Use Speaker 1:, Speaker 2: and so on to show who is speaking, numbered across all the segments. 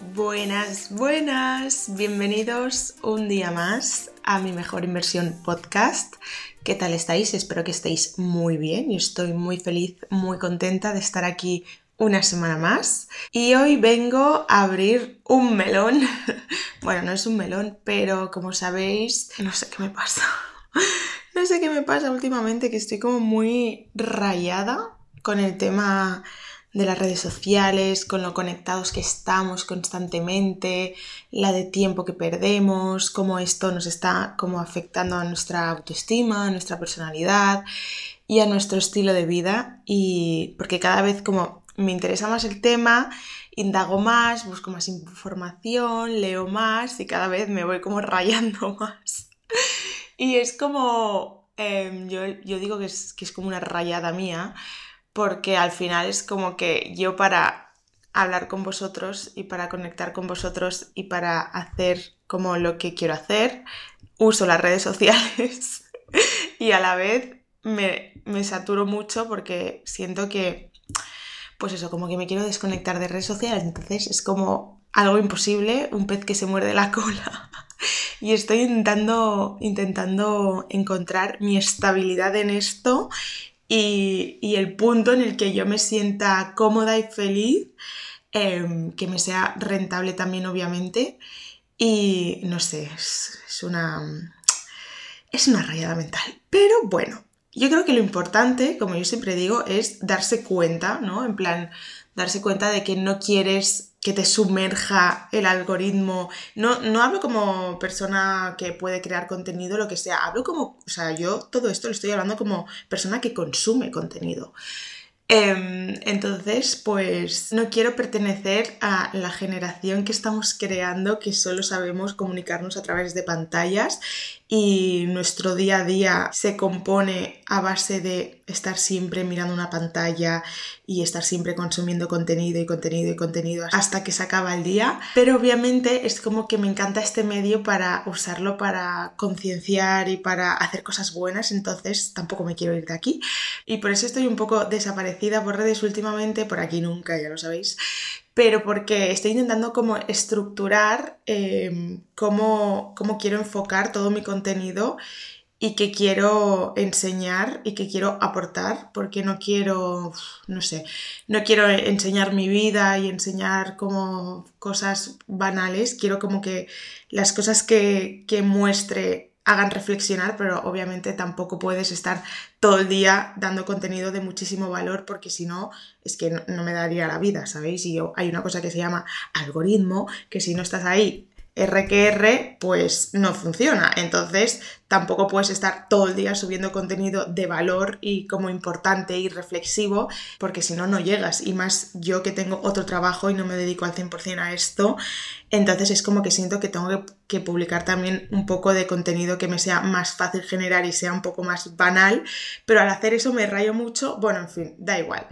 Speaker 1: Buenas, buenas, bienvenidos un día más a mi mejor inversión podcast. ¿Qué tal estáis? Espero que estéis muy bien y estoy muy feliz, muy contenta de estar aquí una semana más. Y hoy vengo a abrir un melón. bueno, no es un melón, pero como sabéis, no sé qué me pasa. no sé qué me pasa últimamente, que estoy como muy rayada con el tema de las redes sociales, con lo conectados que estamos constantemente, la de tiempo que perdemos, cómo esto nos está como afectando a nuestra autoestima, a nuestra personalidad y a nuestro estilo de vida y porque cada vez como me interesa más el tema, indago más, busco más información, leo más y cada vez me voy como rayando más. y es como, em, yo, yo, digo que es, que es como una rayada mía, porque al final es como que yo para hablar con vosotros y para conectar con vosotros y para hacer como lo que quiero hacer, uso las redes sociales y a la vez me, me saturo mucho porque siento que, pues eso, como que me quiero desconectar de redes sociales, entonces es como algo imposible, un pez que se muerde la cola. Y estoy intentando, intentando encontrar mi estabilidad en esto y, el punto en el que yo me sienta cómoda y feliz, em, que me sea rentable también obviamente y no sé, es, una... es una rayada mental. Pero bueno, yo creo que lo importante, como yo siempre digo, es darse cuenta, ¿no? En plan, darse cuenta de que no quieres que te sumerja el algoritmo. No, no hablo como persona que puede crear contenido, lo que sea. Hablo como, o sea, yo todo esto lo estoy hablando como persona que consume contenido. Em, entonces, pues no quiero pertenecer a la generación que estamos creando, que solo sabemos comunicarnos a través de pantallas y nuestro día a día se compone a base de estar siempre mirando una pantalla y estar siempre consumiendo contenido y contenido y contenido hasta que se acaba el día. Pero obviamente es como que me encanta este medio para usarlo para concienciar y para hacer cosas buenas, entonces tampoco me quiero ir de aquí. Y por eso estoy un poco desaparecida por redes últimamente, por aquí nunca, ya lo sabéis pero porque estoy intentando como estructurar em, cómo, quiero enfocar todo mi contenido y qué quiero enseñar y qué quiero aportar, porque no quiero, no sé, no quiero enseñar mi vida y enseñar como cosas banales, quiero como que las cosas que, que muestre hagan reflexionar, pero obviamente tampoco puedes estar todo el día dando contenido de muchísimo valor porque si no, es que no, me daría la vida, ¿sabéis? Y yo, hay una cosa que se llama algoritmo, que si no estás ahí RQR pues no funciona. Entonces tampoco puedes estar todo el día subiendo contenido de valor y como importante y reflexivo porque si no no llegas. Y más yo que tengo otro trabajo y no me dedico al 100% a esto. Entonces es como que siento que tengo que, publicar también un poco de contenido que me sea más fácil generar y sea un poco más banal. Pero al hacer eso me rayo mucho. Bueno, en fin, da igual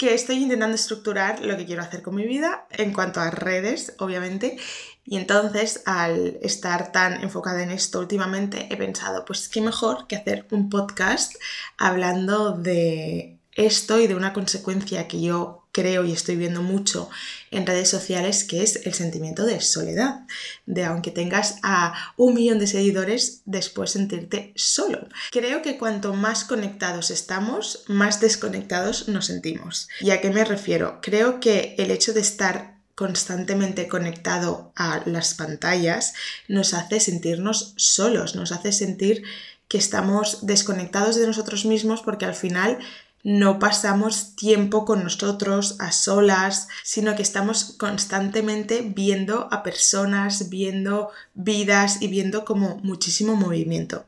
Speaker 1: que estoy intentando estructurar lo que quiero hacer con mi vida en cuanto a redes, obviamente, y entonces, al estar tan enfocada en esto últimamente, he pensado, pues qué mejor que hacer un podcast hablando de esto y de una consecuencia que yo creo y estoy viendo mucho en redes sociales, que es el sentimiento de soledad, de aunque tengas a un millón de seguidores, después sentirte solo. Creo que cuanto más conectados estamos, más desconectados nos sentimos. ¿Y a qué me refiero? Creo que el hecho de estar constantemente conectado a las pantallas nos hace sentirnos solos, nos hace sentir que estamos desconectados de nosotros mismos porque al final no pasamos tiempo con nosotros a solas, sino que estamos constantemente viendo a personas, viendo vidas y viendo como muchísimo movimiento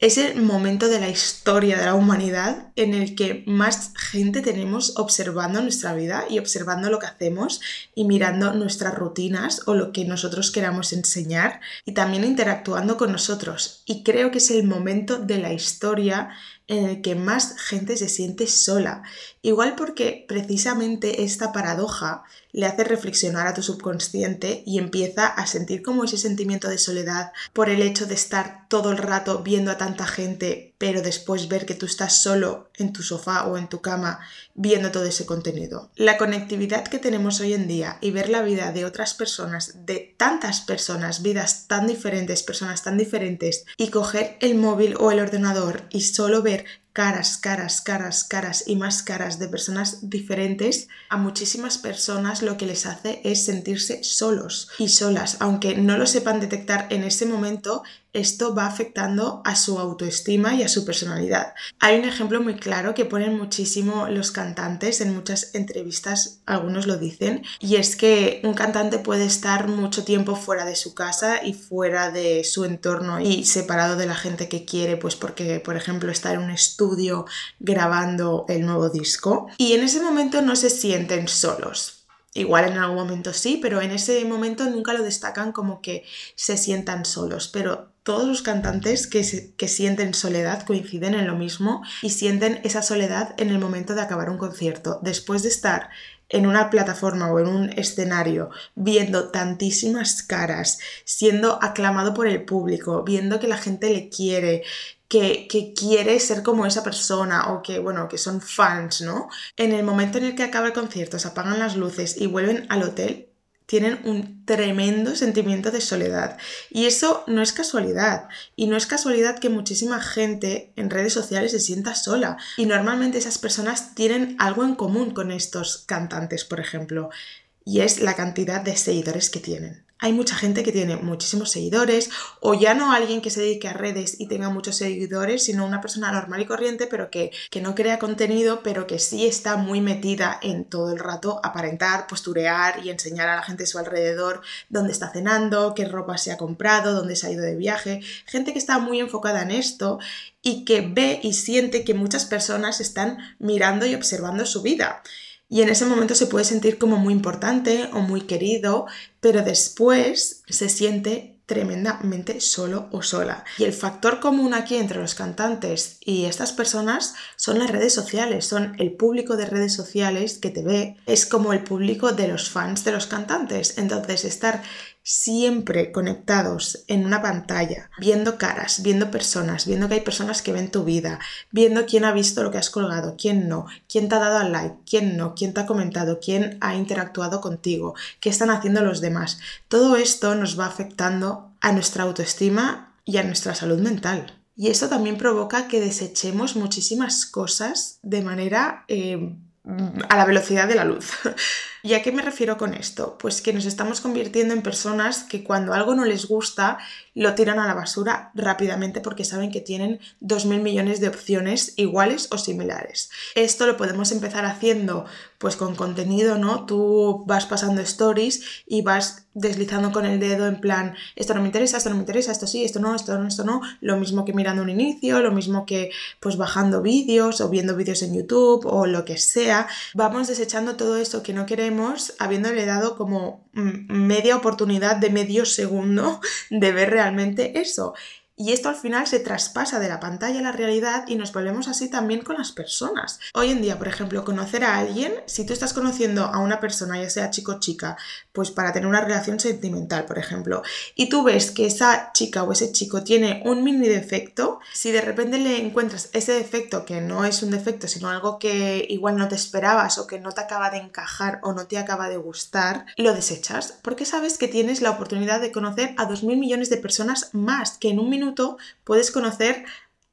Speaker 1: es el momento de la historia de la humanidad en el que más gente tenemos observando nuestra vida y observando lo que hacemos y mirando nuestras rutinas o lo que nosotros queramos enseñar y también interactuando con nosotros. Y creo que es el momento de la historia en el que más gente se siente sola. Igual porque precisamente esta paradoja le hace reflexionar a tu subconsciente y empieza a sentir como ese sentimiento de soledad por el hecho de estar todo el rato viendo a tanta gente pero después ver que tú estás solo en tu sofá o en tu cama viendo todo ese contenido. La conectividad que tenemos hoy en día y ver la vida de otras personas, de tantas personas, vidas tan diferentes, personas tan diferentes, y coger el móvil o el ordenador y solo ver caras, caras, caras, caras y más caras de personas diferentes, a muchísimas personas lo que les hace es sentirse solos y solas, aunque no lo sepan detectar en ese momento, esto va afectando a su autoestima y a su personalidad. Hay un ejemplo muy claro que ponen muchísimo los cantantes en muchas entrevistas, algunos lo dicen, y es que un cantante puede estar mucho tiempo fuera de su casa y fuera de su entorno y separado de la gente que quiere, pues porque, por ejemplo, está en un estudio grabando el nuevo disco y en ese momento no se sienten solos Igual en algún momento sí, pero en ese momento nunca lo destacan como que se sientan solos. Pero todos los cantantes que, que, sienten soledad coinciden en lo mismo y sienten esa soledad en el momento de acabar un concierto. Después de estar en una plataforma o en un escenario viendo tantísimas caras, siendo aclamado por el público, viendo que la gente le quiere, que, quiere ser como esa persona o que, bueno, que son fans, ¿no? En el momento en el que acaba el concierto, se apagan las luces y vuelven al hotel, tienen un tremendo sentimiento de soledad. Y eso no es casualidad. Y no es casualidad que muchísima gente en redes sociales se sienta sola. Y normalmente esas personas tienen algo en común con estos cantantes, por ejemplo. Y es la cantidad de seguidores que tienen hay mucha gente que tiene muchísimos seguidores o ya no alguien que se dedique a redes y tenga muchos seguidores, sino una persona normal y corriente, pero que, que no crea contenido, pero que sí está muy metida en todo el rato aparentar, posturear y enseñar a la gente a su alrededor dónde está cenando, qué ropa se ha comprado, dónde se ha ido de viaje. Gente que está muy enfocada en esto y que ve y siente que muchas personas están mirando y observando su vida y en ese momento se puede sentir como muy importante o muy querido, pero después se siente tremendamente solo o sola. Y el factor común aquí entre los cantantes y estas personas son las redes sociales, son el público de redes sociales que te ve, es como el público de los fans de los cantantes. Entonces, estar siempre conectados en una pantalla, viendo caras, viendo personas, viendo que hay personas que ven tu vida, viendo quién ha visto lo que has colgado, quién no, quién te ha dado al like, quién no, quién te ha comentado, quién ha interactuado contigo, qué están haciendo los demás. Todo esto nos va afectando a nuestra autoestima y a nuestra salud mental. Y esto también provoca que desechemos muchísimas cosas de manera eh, a la velocidad de la luz. ¿Y a qué me refiero con esto? Pues que nos estamos convirtiendo en personas que cuando algo no les gusta lo tiran a la basura rápidamente porque saben que tienen 2.000 millones de opciones iguales o similares. Esto lo podemos empezar haciendo pues con contenido, ¿no? Tú vas pasando stories y vas deslizando con el dedo en plan, esto no me interesa, esto no me interesa, esto sí, esto no, esto no, esto no, lo mismo que mirando un inicio, lo mismo que pues bajando vídeos o viendo vídeos en YouTube o lo que sea. Vamos desechando todo esto que no queremos habiéndole dado como media oportunidad de medio segundo de ver realmente eso. Y esto al final se traspasa de la pantalla a la realidad y nos volvemos así también con las personas. Hoy en día, por ejemplo, conocer a alguien, si tú estás conociendo a una persona, ya sea chico o chica, pues para tener una relación sentimental, por ejemplo, y tú ves que esa chica o ese chico tiene un mini defecto, si de repente le encuentras ese defecto que no es un defecto, sino algo que igual no te esperabas o que no te acaba de encajar o no te acaba de gustar, lo desechas porque sabes que tienes la oportunidad de conocer a 2.000 millones de personas más que en un minuto puedes conocer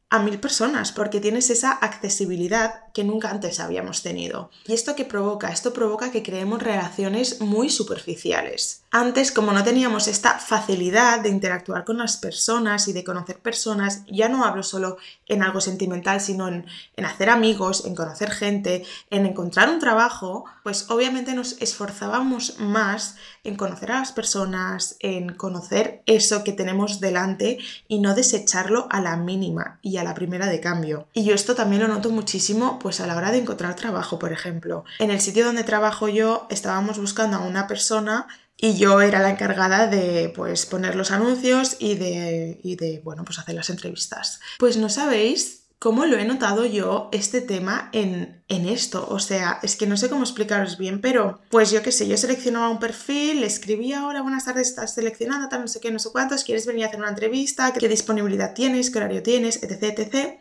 Speaker 1: a mil personas porque tienes esa accesibilidad que nunca antes habíamos tenido. ¿Y esto qué provoca? Esto provoca que creemos relaciones muy superficiales. Antes, como no teníamos esta facilidad de interactuar con las personas y de conocer personas, ya no hablo solo en algo sentimental, sino en, en hacer amigos, en conocer gente, en encontrar un trabajo, pues obviamente nos esforzábamos más en conocer a las personas, en conocer eso que tenemos delante y no desecharlo a la mínima y a la primera de cambio. Y yo esto también lo noto muchísimo pues a la hora de encontrar trabajo, por ejemplo. En el sitio donde trabajo yo estábamos buscando a una persona y yo era la encargada de pues poner los anuncios y de, y de bueno pues hacer las entrevistas. Pues no sabéis cómo lo he notado yo este tema en, en, esto. O sea, es que no sé cómo explicaros bien, pero pues yo qué sé, yo seleccionaba un perfil, le escribía, hola, buenas tardes, estás seleccionada, tal, no sé qué, no sé cuántos, quieres venir a hacer una entrevista, qué disponibilidad tienes, qué horario tienes, etc, etc.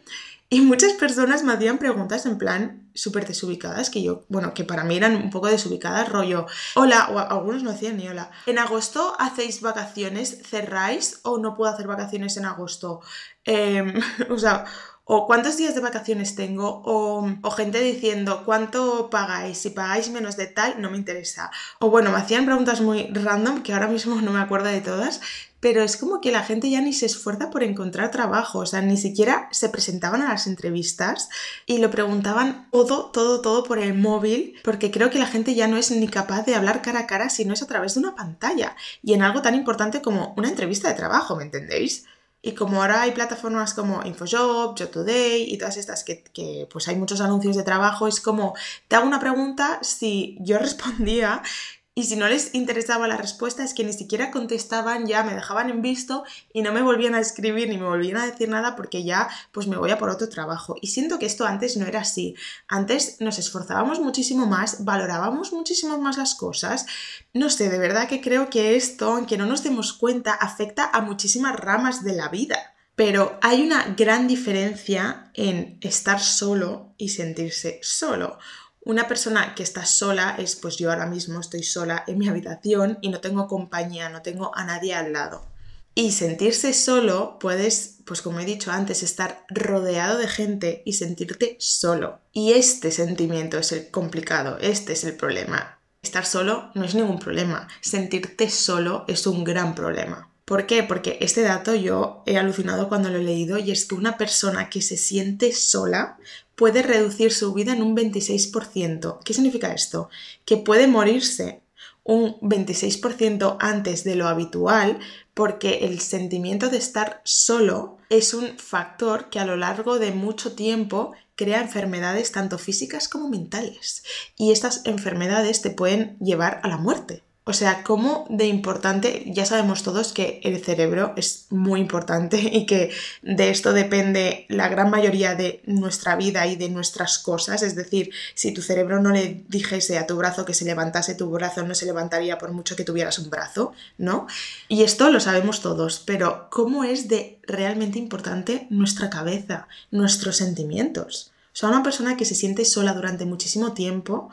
Speaker 1: Y muchas personas me hacían preguntas en plan súper desubicadas, que yo, bueno, que para mí eran un poco desubicadas, rollo, hola, o algunos no hacían ni hola. ¿En agosto hacéis vacaciones? ¿Cerráis o no puedo hacer vacaciones en agosto? Em, o sea, cuántos días de vacaciones tengo, o, o, gente diciendo cuánto pagáis, si pagáis menos de tal, no me interesa. O bueno, me hacían preguntas muy random, que ahora mismo no me acuerdo de todas, pero es como que la gente ya ni se esfuerza por encontrar trabajo, o sea, ni siquiera se presentaban a las entrevistas y lo preguntaban todo, todo, todo por el móvil, porque creo que la gente ya no es ni capaz de hablar cara a cara si no es a través de una pantalla y en algo tan importante como una entrevista de trabajo, ¿me entendéis? Y como ahora hay plataformas como InfoJob, JobToday y todas estas que, que, pues hay muchos anuncios de trabajo, es como te hago una pregunta, si yo respondía y si no les interesaba la respuesta es que ni siquiera contestaban, ya me dejaban en visto y no me volvían a escribir ni me volvían a decir nada porque ya pues me voy a por otro trabajo. Y siento que esto antes no era así. Antes nos esforzábamos muchísimo más, valorábamos muchísimo más las cosas. No sé, de verdad que creo que esto, aunque no nos demos cuenta, afecta a muchísimas ramas de la vida. Pero hay una gran diferencia en estar solo y sentirse solo. Una persona que está sola es, pues yo ahora mismo estoy sola en mi habitación y no tengo compañía, no tengo a nadie al lado. Y sentirse solo puedes, pues como he dicho antes, estar rodeado de gente y sentirte solo. Y este sentimiento es el complicado, este es el problema. Estar solo no es ningún problema, sentirte solo es un gran problema. ¿Por qué? Porque este dato yo he alucinado cuando lo he leído y es que una persona que se siente sola puede reducir su vida en un 26%. ¿Qué significa esto? Que puede morirse un 26% antes de lo habitual porque el sentimiento de estar solo es un factor que a lo largo de mucho tiempo crea enfermedades tanto físicas como mentales. Y estas enfermedades te pueden llevar a la muerte. O sea, cómo de importante, ya sabemos todos que el cerebro es muy importante y que de esto depende la gran mayoría de nuestra vida y de nuestras cosas. Es decir, si tu cerebro no le dijese a tu brazo que se levantase, tu brazo no se levantaría por mucho que tuvieras un brazo, ¿no? Y esto lo sabemos todos, pero ¿cómo es de realmente importante nuestra cabeza, nuestros sentimientos? O sea, una persona que se siente sola durante muchísimo tiempo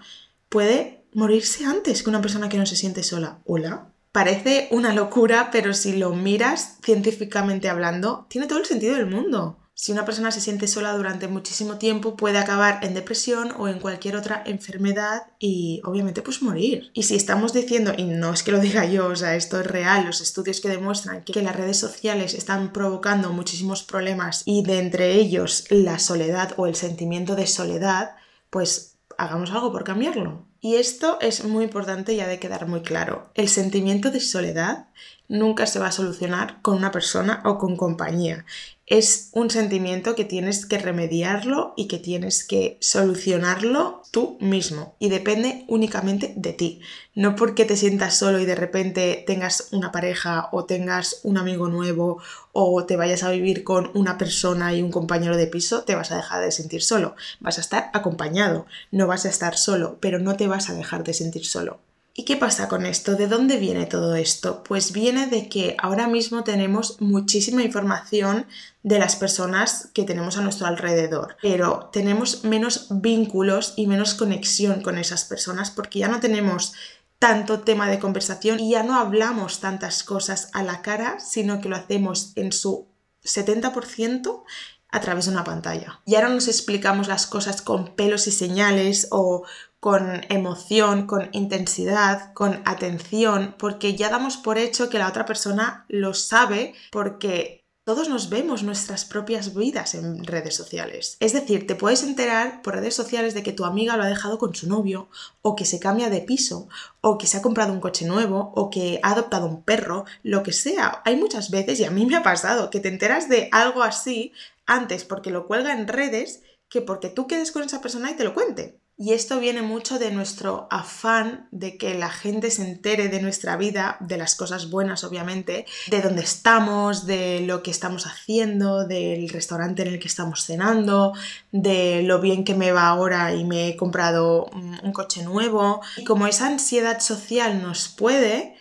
Speaker 1: puede morirse antes que una persona que no se siente sola. Hola. Parece una locura, pero si lo miras científicamente hablando, tiene todo el sentido del mundo. Si una persona se siente sola durante muchísimo tiempo, puede acabar en depresión o en cualquier otra enfermedad y obviamente pues morir. Y si estamos diciendo, y no es que lo diga yo, o sea, esto es real, los estudios que demuestran que, las redes sociales están provocando muchísimos problemas y de entre ellos la soledad o el sentimiento de soledad, pues hagamos algo por cambiarlo. Y esto es muy importante y ha de quedar muy claro. El sentimiento de soledad nunca se va a solucionar con una persona o con compañía es un sentimiento que tienes que remediarlo y que tienes que solucionarlo tú mismo y depende únicamente de ti. No porque te sientas solo y de repente tengas una pareja o tengas un amigo nuevo o te vayas a vivir con una persona y un compañero de piso, te vas a dejar de sentir solo. Vas a estar acompañado, no vas a estar solo, pero no te vas a dejar de sentir solo. ¿Y qué pasa con esto? ¿De dónde viene todo esto? Pues viene de que ahora mismo tenemos muchísima información de las personas que tenemos a nuestro alrededor, pero tenemos menos vínculos y menos conexión con esas personas porque ya no tenemos tanto tema de conversación y ya no hablamos tantas cosas a la cara, sino que lo hacemos en su 70% a través de una pantalla. Y ahora nos explicamos las cosas con pelos y señales o con emoción, con intensidad, con atención, porque ya damos por hecho que la otra persona lo sabe porque todos nos vemos nuestras propias vidas en redes sociales. Es decir, te puedes enterar por redes sociales de que tu amiga lo ha dejado con su novio, o que se cambia de piso, o que se ha comprado un coche nuevo, o que ha adoptado un perro, lo que sea. Hay muchas veces, y a mí me ha pasado, que te enteras de algo así antes porque lo cuelga en redes que porque tú quedes con esa persona y te lo cuente. Y esto viene mucho de nuestro afán de que la gente se entere de nuestra vida, de las cosas buenas obviamente, de dónde estamos, de lo que estamos haciendo, del restaurante en el que estamos cenando, de lo bien que me va ahora y me he comprado un coche nuevo. Y como esa ansiedad social nos puede,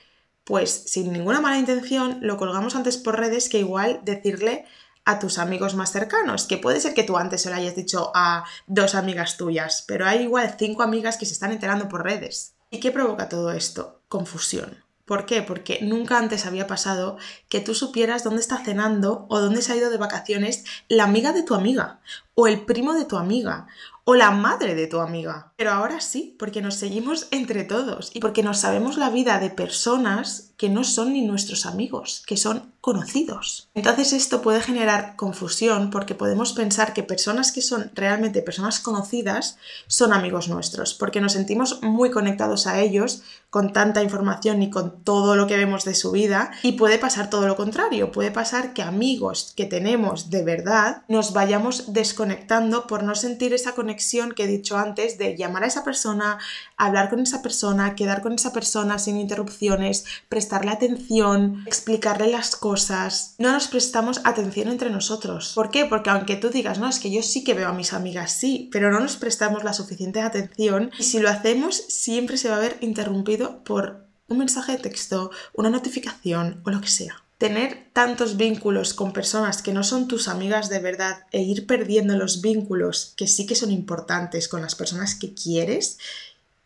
Speaker 1: pues sin ninguna mala intención lo colgamos antes por redes que igual decirle a tus amigos más cercanos, que puede ser que tú antes se lo hayas dicho a dos amigas tuyas, pero hay igual cinco amigas que se están enterando por redes. ¿Y qué provoca todo esto? Confusión. ¿Por qué? Porque nunca antes había pasado que tú supieras dónde está cenando o dónde se ha ido de vacaciones la amiga de tu amiga o el primo de tu amiga o la madre de tu amiga. Pero ahora sí, porque nos seguimos entre todos y porque nos sabemos la vida de personas que no son ni nuestros amigos, que son conocidos. Entonces esto puede generar confusión porque podemos pensar que personas que son realmente personas conocidas son amigos nuestros, porque nos sentimos muy conectados a ellos con tanta información y con todo lo que vemos de su vida y puede pasar todo lo contrario, puede pasar que amigos que tenemos de verdad nos vayamos desconectando por no sentir esa conexión que he dicho antes de llamar a esa persona, hablar con esa persona, quedar con esa persona sin interrupciones, prestarle atención, explicarle las cosas. No nos prestamos atención entre nosotros. ¿Por qué? Porque aunque tú digas, no, es que yo sí que veo a mis amigas, sí, pero no nos prestamos la suficiente atención y si lo hacemos siempre se va a ver interrumpido por un mensaje de texto, una notificación o lo que sea. Tener tantos vínculos con personas que no son tus amigas de verdad e ir perdiendo los vínculos que sí que son importantes con las personas que quieres,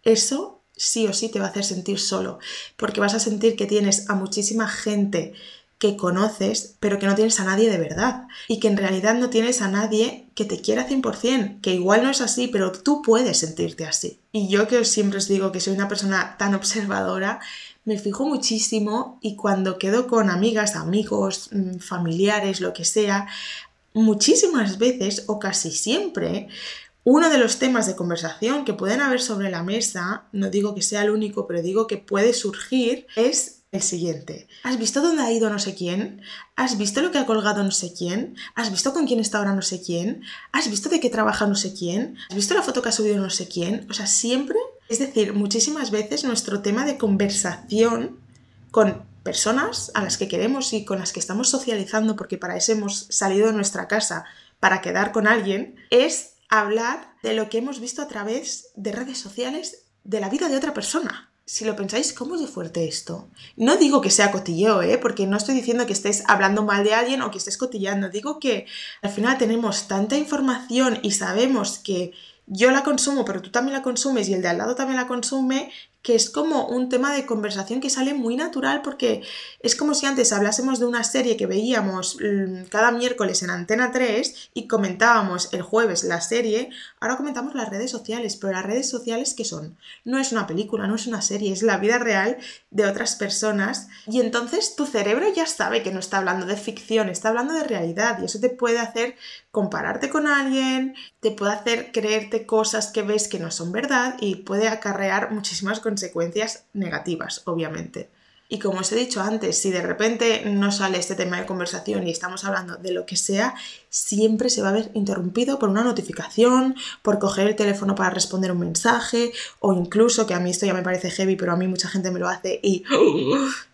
Speaker 1: eso sí o sí te va a hacer sentir solo, porque vas a sentir que tienes a muchísima gente que conoces, pero que no tienes a nadie de verdad. Y que en realidad no tienes a nadie que te quiera 100%, que igual no es así, pero tú puedes sentirte así. Y yo que siempre os digo que soy una persona tan observadora, me fijo muchísimo y cuando quedo con amigas, amigos, mm, familiares, lo que sea, muchísimas veces o casi siempre uno de los temas de conversación que pueden haber sobre la mesa, no digo que sea el único, pero digo que puede surgir, es el siguiente. ¿Has visto dónde ha ido no sé quién? ¿Has visto lo que ha colgado no sé quién? ¿Has visto con quién está ahora no sé quién? ¿Has visto de qué trabaja no sé quién? ¿Has visto la foto que ha subido no sé quién? O sea, siempre, es decir, muchísimas veces nuestro tema de conversación con personas a las que queremos y con las que estamos socializando, porque para eso hemos salido de nuestra casa, para quedar con alguien, es hablar de lo que hemos visto a través de redes sociales de la vida de otra persona. Si lo pensáis, ¿cómo es de fuerte esto? No digo que sea cotilleo, ¿eh? porque no estoy diciendo que estés hablando mal de alguien o que estés cotillando. Digo que al final tenemos tanta información y sabemos que yo la consumo, pero tú también la consumes y el de al lado también la consume, que es como un tema de conversación que sale muy natural porque es como si antes hablásemos de una serie que veíamos mm, cada miércoles en Antena 3 y comentábamos el jueves la serie, ahora comentamos las redes sociales, pero las redes sociales ¿qué son? No es una película, no es una serie, es la vida real de otras personas y entonces tu cerebro ya sabe que no está hablando de ficción, está hablando de realidad y eso te puede hacer compararte con alguien, te puede hacer creerte cosas que ves que no son verdad y puede acarrear muchísimas consecuencias negativas, obviamente. Y como os he dicho antes, si de repente no sale este tema de conversación y estamos hablando de lo que sea, siempre se va a ver interrumpido por una notificación, por coger el teléfono para responder un mensaje, o incluso, que a mí esto ya me parece heavy, pero a mí mucha gente me lo hace y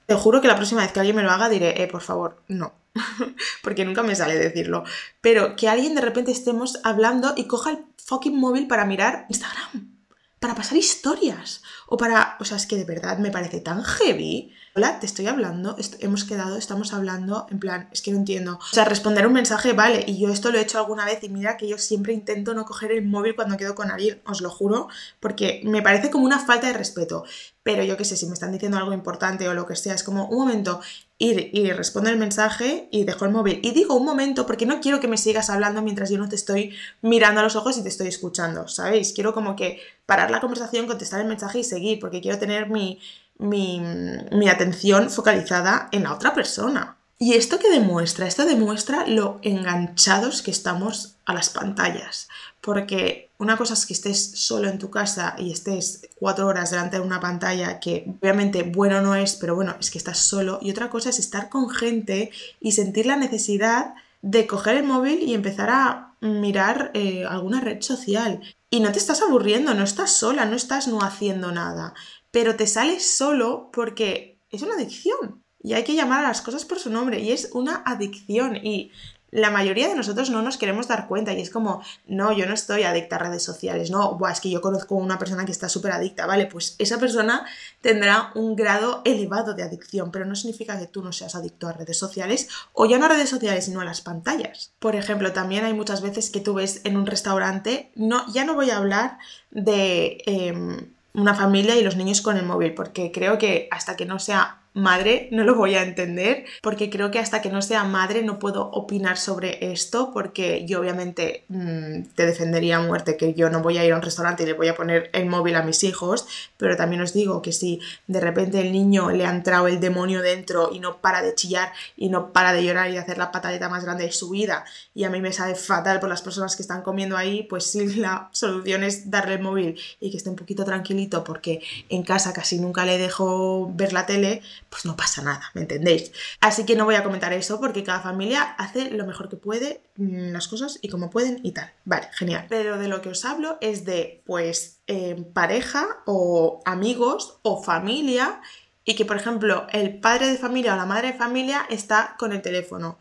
Speaker 1: te juro que la próxima vez que alguien me lo haga diré, eh, por favor, no. Porque nunca me sale decirlo. Pero que alguien de repente estemos hablando y coja el fucking móvil para mirar Instagram para pasar historias o para, o sea, es que de verdad me parece tan heavy. Hola, te estoy hablando, hemos quedado, estamos hablando, en plan, es que no entiendo. O sea, responder un mensaje, vale, y yo esto lo he hecho alguna vez y mira que yo siempre intento no coger el móvil cuando quedo con alguien, os lo juro, porque me parece como una falta de respeto. Pero yo qué sé, si me están diciendo algo importante o lo que sea, es como un momento, ir y respondo el mensaje y dejo el móvil. Y digo un momento porque no quiero que me sigas hablando mientras yo no te estoy mirando a los ojos y te estoy escuchando, ¿sabéis? Quiero como que parar la conversación, contestar el mensaje y seguir, porque quiero tener mi, mi, atención focalizada en la otra persona. ¿Y esto qué demuestra? Esto demuestra lo enganchados que estamos a las pantallas. Porque una cosa es que estés solo en tu casa y estés cuatro horas delante de una pantalla que obviamente bueno no es, pero bueno, es que estás solo. Y otra cosa es estar con gente y sentir la necesidad de coger el móvil y empezar a mirar eh, alguna red social. Y no te estás aburriendo, no estás sola, no estás no haciendo nada. Pero te sales solo porque es una adicción. Y hay que llamar a las cosas por su nombre. Y es una adicción. Y la mayoría de nosotros no nos queremos dar cuenta y es como, no, yo no estoy adicta a redes sociales, no, Buah, es que yo conozco una persona que está súper adicta, ¿vale? Pues esa persona tendrá un grado elevado de adicción, pero no significa que tú no seas adicto a redes sociales o ya no a redes sociales, sino a las pantallas. Por ejemplo, también hay muchas veces que tú ves en un restaurante, no, ya no voy a hablar de... Em, una familia y los niños con el móvil, porque creo que hasta que no sea madre no lo voy a entender porque creo que hasta que no sea madre no puedo opinar sobre esto porque yo obviamente mm, te defendería a muerte que yo no voy a ir a un restaurante y le voy a poner el móvil a mis hijos, pero también os digo que si de repente el niño le ha entrado el demonio dentro y no para de chillar y no para de llorar y de hacer la patadita más grande de su vida y a mí me sabe fatal por las personas que están comiendo ahí, pues sí la solución es darle el móvil y que esté un poquito tranquilito porque en casa casi nunca le dejo ver la tele, pues no pasa nada, ¿me entendéis? Así que no voy a comentar eso porque cada familia hace lo mejor que puede mm, las cosas y como pueden y tal. Vale, genial. Pero de lo que os hablo es de, pues, eh, pareja o amigos o familia y que, por ejemplo, el padre de familia o la madre de familia está con el teléfono.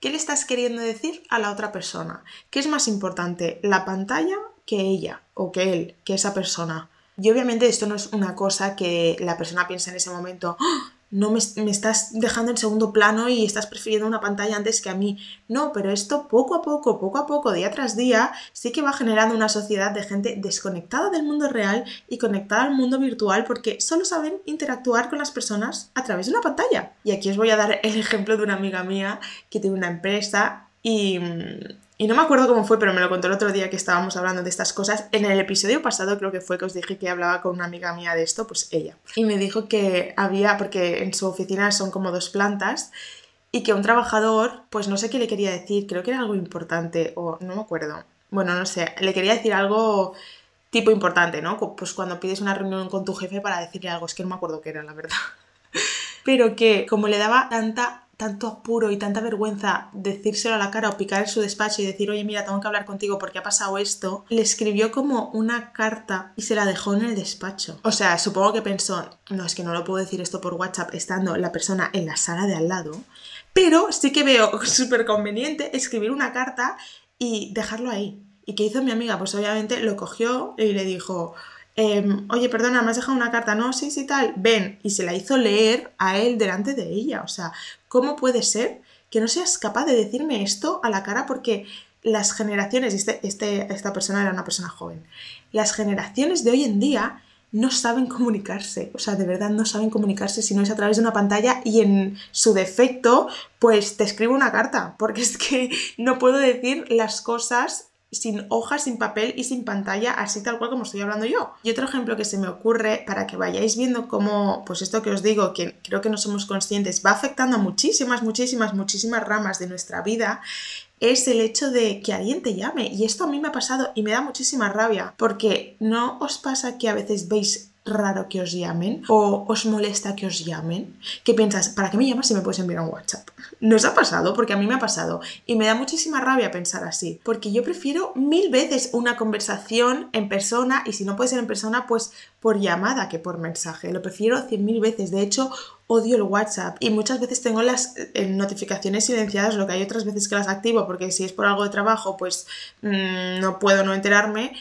Speaker 1: ¿Qué le estás queriendo decir a la otra persona? ¿Qué es más importante, la pantalla que ella o que él, que esa persona? Y obviamente esto no es una cosa que la persona piensa en ese momento, ¡Ah! No me, estás dejando en segundo plano y estás prefiriendo una pantalla antes que a mí. No, pero esto poco a poco, poco a poco, día tras día, sí que va generando una sociedad de gente desconectada del mundo real y conectada al mundo virtual porque solo saben interactuar con las personas a través de una pantalla. Y aquí os voy a dar el ejemplo de una amiga mía que tiene una empresa y y no me acuerdo cómo fue, pero me lo contó el otro día que estábamos hablando de estas cosas. En el episodio pasado creo que fue que os dije que hablaba con una amiga mía de esto, pues ella. Y me dijo que había, porque en su oficina son como dos plantas, y que un trabajador, pues no sé qué le quería decir, creo que era algo importante, o no me acuerdo. Bueno, no sé, le quería decir algo tipo importante, ¿no? Pues cuando pides una reunión con tu jefe para decirle algo, es que no me acuerdo qué era, la verdad. Pero que como le daba tanta tanto apuro y tanta vergüenza decírselo a la cara o picar en su despacho y decir, oye, mira, tengo que hablar contigo porque ha pasado esto, le escribió como una carta y se la dejó en el despacho. O sea, supongo que pensó, no, es que no lo puedo decir esto por WhatsApp estando la persona en la sala de al lado, pero sí que veo súper conveniente escribir una carta y dejarlo ahí. ¿Y qué hizo mi amiga? Pues obviamente lo cogió y le dijo, Em, oye, perdona, me has dejado una carta, no, sí, sí, tal, ven, y se la hizo leer a él delante de ella. O sea, ¿cómo puede ser que no seas capaz de decirme esto a la cara? Porque las generaciones, este, este, esta persona era una persona joven, las generaciones de hoy en día no saben comunicarse, o sea, de verdad no saben comunicarse si no es a través de una pantalla y en su defecto, pues te escribo una carta, porque es que no puedo decir las cosas sin hojas, sin papel y sin pantalla, así tal cual como estoy hablando yo. Y otro ejemplo que se me ocurre para que vayáis viendo cómo, pues esto que os digo, que creo que no somos conscientes, va afectando a muchísimas, muchísimas, muchísimas ramas de nuestra vida, es el hecho de que alguien te llame. Y esto a mí me ha pasado y me da muchísima rabia, porque no os pasa que a veces veis raro que os llamen o os molesta que os llamen, que piensas, ¿para qué me llamas si me puedes enviar un WhatsApp? ¿Nos ha pasado? Porque a mí me ha pasado y me da muchísima rabia pensar así, porque yo prefiero mil veces una conversación en persona y si no puede ser en persona, pues por llamada que por mensaje. Lo prefiero cien mil veces. De hecho, odio el WhatsApp y muchas veces tengo las eh, notificaciones silenciadas, lo que hay otras veces que las activo porque si es por algo de trabajo, pues mm, no puedo no enterarme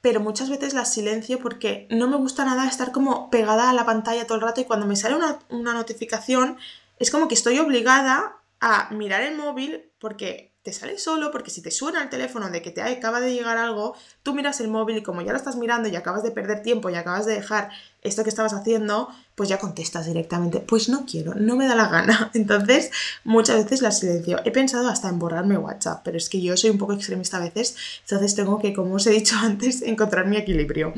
Speaker 1: pero muchas veces la silencio porque no me gusta nada estar como pegada a la pantalla todo el rato y cuando me sale una, una notificación es como que estoy obligada a mirar el móvil porque te sale solo porque si te suena el teléfono de que te acaba de llegar algo, tú miras el móvil y como ya lo estás mirando y acabas de perder tiempo y acabas de dejar esto que estabas haciendo, pues ya contestas directamente, pues no quiero, no me da la gana. Entonces, muchas veces la silencio. He pensado hasta en borrarme WhatsApp, pero es que yo soy un poco extremista a veces, entonces tengo que, como os he dicho antes, encontrar mi equilibrio.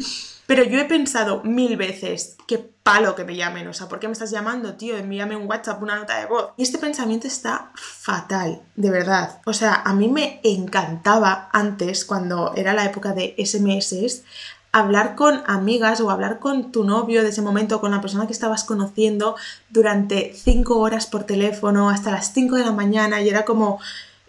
Speaker 1: Pero yo he pensado mil veces, qué palo que me llamen, o sea, ¿por qué me estás llamando, tío? Envíame un WhatsApp, una nota de voz. Y este pensamiento está fatal, de verdad. O sea, a mí me encantaba antes, cuando era la época de SMS, hablar con amigas o hablar con tu novio de ese momento, con la persona que estabas conociendo durante cinco horas por teléfono hasta las 5 de la mañana y era como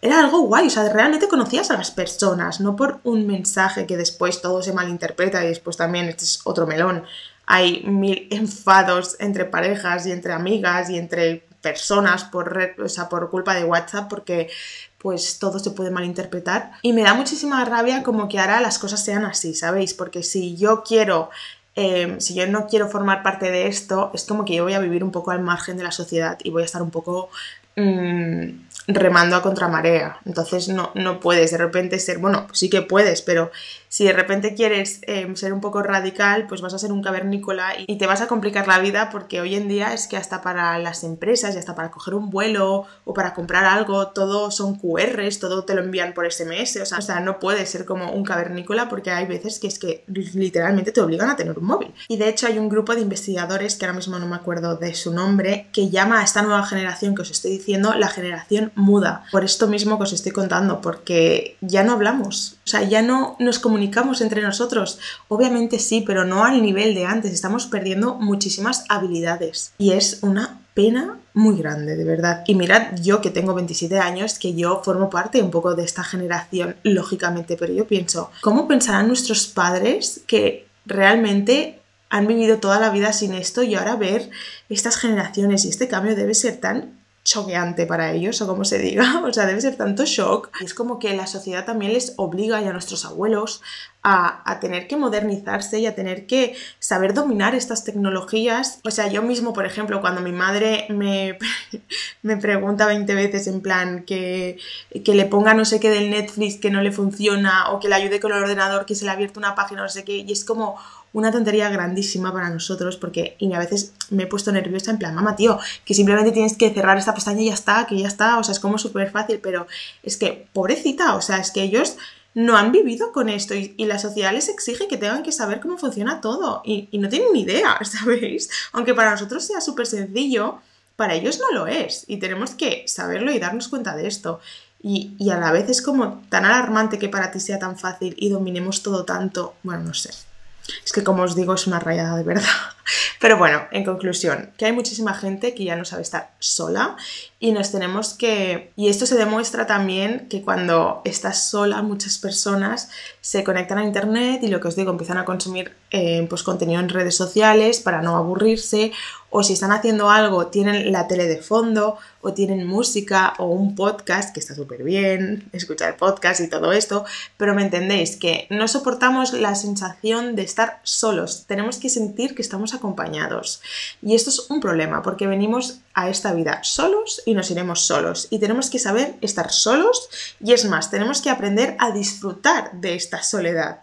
Speaker 1: era algo guay, o sea, realmente conocías a las personas, no por un mensaje que después todo se malinterpreta y después también este es otro melón. Hay mil enfados entre parejas y entre amigas y entre personas por, o sea, por culpa de WhatsApp porque pues todo se puede malinterpretar. Y me da muchísima rabia como que ahora las cosas sean así, ¿sabéis? Porque si yo quiero Em, si yo no quiero formar parte de esto, es como que yo voy a vivir un poco al margen de la sociedad y voy a estar un poco mm, remando a contramarea. Entonces no, no puedes de repente ser, bueno, sí que puedes, pero si de repente quieres em, ser un poco radical, pues vas a ser un cavernícola y te vas a complicar la vida porque hoy en día es que hasta para las empresas y hasta para coger un vuelo o para comprar algo, todo son QRs, todo te lo envían por SMS, o sea, o sea no puedes ser como un cavernícola porque hay veces que es que literalmente te obligan a tener un móvil. Y de hecho hay un grupo de investigadores, que ahora mismo no me acuerdo de su nombre, que llama a esta nueva generación que os estoy diciendo la generación muda. Por esto mismo que os estoy contando, porque ya no hablamos, o sea, ya no nos comunicamos entre nosotros? Obviamente sí, pero no al nivel de antes. Estamos perdiendo muchísimas habilidades. Y es una pena muy grande, de verdad. Y mirad, yo que tengo 27 años, que yo formo parte un poco de esta generación, lógicamente, pero yo pienso, ¿cómo pensarán nuestros padres que realmente han vivido toda la vida sin esto y ahora ver estas generaciones y este cambio debe ser tan choqueante para ellos, o como se diga, o sea, debe ser tanto shock. Es como que la sociedad también les obliga y a nuestros abuelos a, a, tener que modernizarse y a tener que saber dominar estas tecnologías. O sea, yo mismo, por ejemplo, cuando mi madre me, me pregunta 20 veces en plan que, que le ponga no sé qué del Netflix que no le funciona o que le ayude con el ordenador que se le ha abierto una página no sé qué, y es como una tontería grandísima para nosotros porque y a veces me he puesto nerviosa en plan, mamá, tío, que simplemente tienes que cerrar esta pestaña y ya está, que ya está, o sea, es como súper fácil, pero es que, pobrecita, o sea, es que ellos no han vivido con esto y, la sociedad les exige que tengan que saber cómo funciona todo y, no tienen ni idea, ¿sabéis? Aunque para nosotros sea súper sencillo, para ellos no lo es y tenemos que saberlo y darnos cuenta de esto. Y, y a la vez es como tan alarmante que para ti sea tan fácil y dominemos todo tanto, bueno, no sé. Es que como os digo es una rayada de verdad. Pero bueno, en conclusión, que hay muchísima gente que ya no sabe estar sola y nos tenemos que... Y esto se demuestra también que cuando estás sola muchas personas se conectan a internet y lo que os digo, empiezan a consumir eh, pues, contenido en redes sociales para no aburrirse o si están haciendo algo tienen la tele de fondo o tienen música o un podcast que está súper bien, escuchar podcast y todo esto, pero me entendéis que no soportamos la sensación de estar solos, tenemos que sentir que estamos acompañados. Y esto es un problema porque venimos a esta vida solos y nos iremos solos. Y tenemos que saber estar solos y es más, tenemos que aprender a disfrutar de esta soledad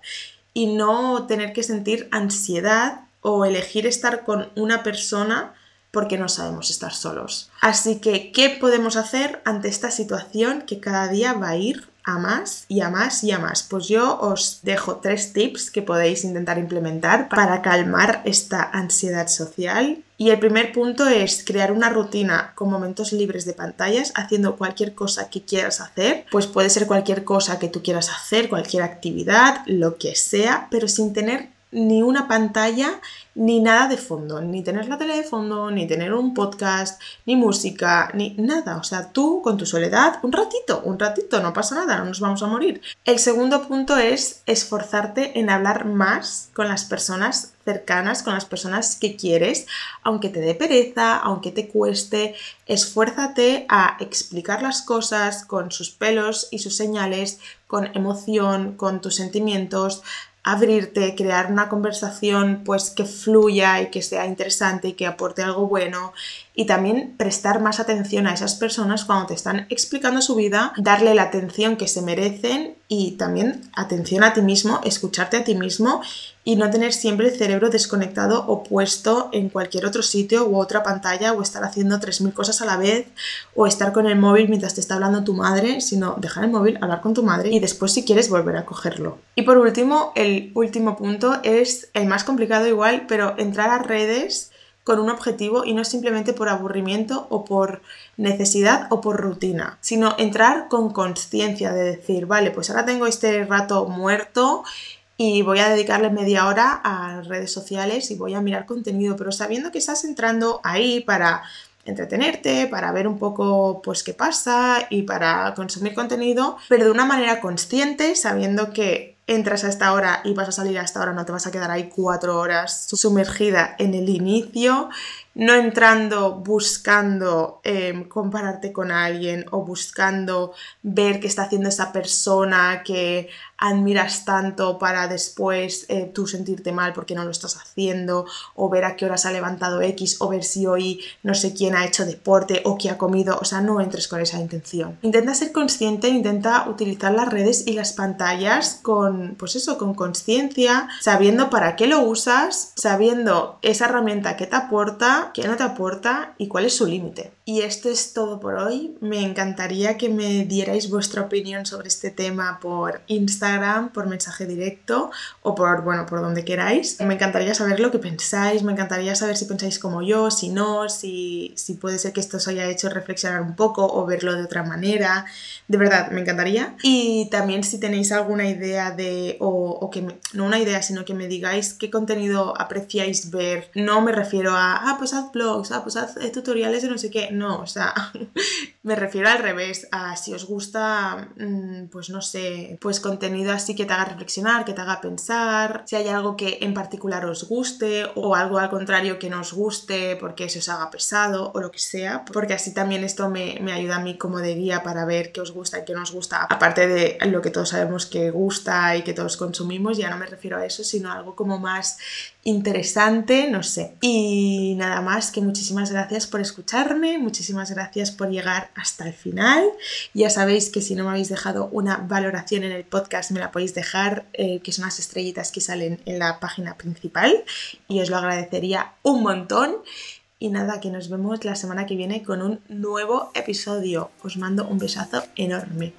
Speaker 1: y no tener que sentir ansiedad o elegir estar con una persona porque no sabemos estar solos. Así que, ¿qué podemos hacer ante esta situación que cada día va a ir a más y a más y a más? Pues yo os dejo tres tips que podéis intentar implementar para calmar esta ansiedad social. Y el primer punto es crear una rutina con momentos libres de pantallas, haciendo cualquier cosa que quieras hacer. Pues puede ser cualquier cosa que tú quieras hacer, cualquier actividad, lo que sea, pero sin tener ni una pantalla ni nada de fondo, ni tener la tele de fondo, ni tener un podcast, ni música, ni nada. O sea, tú con tu soledad, un ratito, un ratito, no pasa nada, no nos vamos a morir. El segundo punto es esforzarte en hablar más con las personas cercanas, con las personas que quieres, aunque te dé pereza, aunque te cueste, esfuérzate a explicar las cosas con sus pelos y sus señales, con emoción, con tus sentimientos, abrirte, crear una conversación pues que fluya y que sea interesante y que aporte algo bueno. Y también prestar más atención a esas personas cuando te están explicando su vida, darle la atención que se merecen y también atención a ti mismo, escucharte a ti mismo y no tener siempre el cerebro desconectado o puesto en cualquier otro sitio u otra pantalla o estar haciendo 3.000 cosas a la vez o estar con el móvil mientras te está hablando tu madre, sino dejar el móvil, hablar con tu madre y después si quieres volver a cogerlo. Y por último, el último punto es el más complicado igual, pero entrar a redes con un objetivo y no simplemente por aburrimiento o por necesidad o por rutina, sino entrar con conciencia de decir, vale, pues ahora tengo este rato muerto y voy a dedicarle media hora a redes sociales y voy a mirar contenido, pero sabiendo que estás entrando ahí para entretenerte, para ver un poco pues qué pasa y para consumir contenido, pero de una manera consciente, sabiendo que entras a esta hora y vas a salir a esta hora, no te vas a quedar ahí cuatro horas sumergida en el inicio, no entrando buscando em, compararte con alguien o buscando ver qué está haciendo esa persona que admiras tanto para después eh, tú sentirte mal porque no lo estás haciendo, o ver a qué horas ha levantado X, o ver si hoy no sé quién ha hecho deporte o qué ha comido, o sea, no entres con esa intención. Intenta ser consciente, intenta utilizar las redes y las pantallas con, pues eso, con conciencia, sabiendo para qué lo usas, sabiendo esa herramienta que te aporta, que no te aporta y cuál es su límite. Y esto es todo por hoy. Me encantaría que me dierais vuestra opinión sobre este tema por Instagram, por mensaje directo o por, bueno, por donde queráis. Me encantaría saber lo que pensáis, me encantaría saber si pensáis como yo, si no, si, si puede ser que esto os haya hecho reflexionar un poco o verlo de otra manera. De verdad, me encantaría. Y también si tenéis alguna idea de, o, o que, no una idea, sino que me digáis qué contenido apreciáis ver. No me refiero a, ah, pues haz blogs, ah, pues haz eh, tutoriales de no sé qué. No, o sea, me refiero al revés, a si os gusta, mm, pues no sé, pues contenido así que te haga reflexionar, que te haga pensar, si hay algo que en particular os guste o algo al contrario que no os guste porque se os haga pesado o lo que sea, porque así también esto me, me ayuda a mí como de guía para ver qué os gusta y qué no os gusta, aparte de lo que todos sabemos que gusta y que todos consumimos, ya no me refiero a eso, sino algo como más interesante, no sé. Y nada más, que muchísimas gracias por escucharme, muchísimas gracias por llegar hasta el final. Ya sabéis que si no me habéis dejado una valoración en el podcast, me la podéis dejar, eh, que son las estrellitas que salen en la página principal, y os lo agradecería un montón. Y nada, que nos vemos la semana que viene con un nuevo episodio. Os mando un besazo enorme.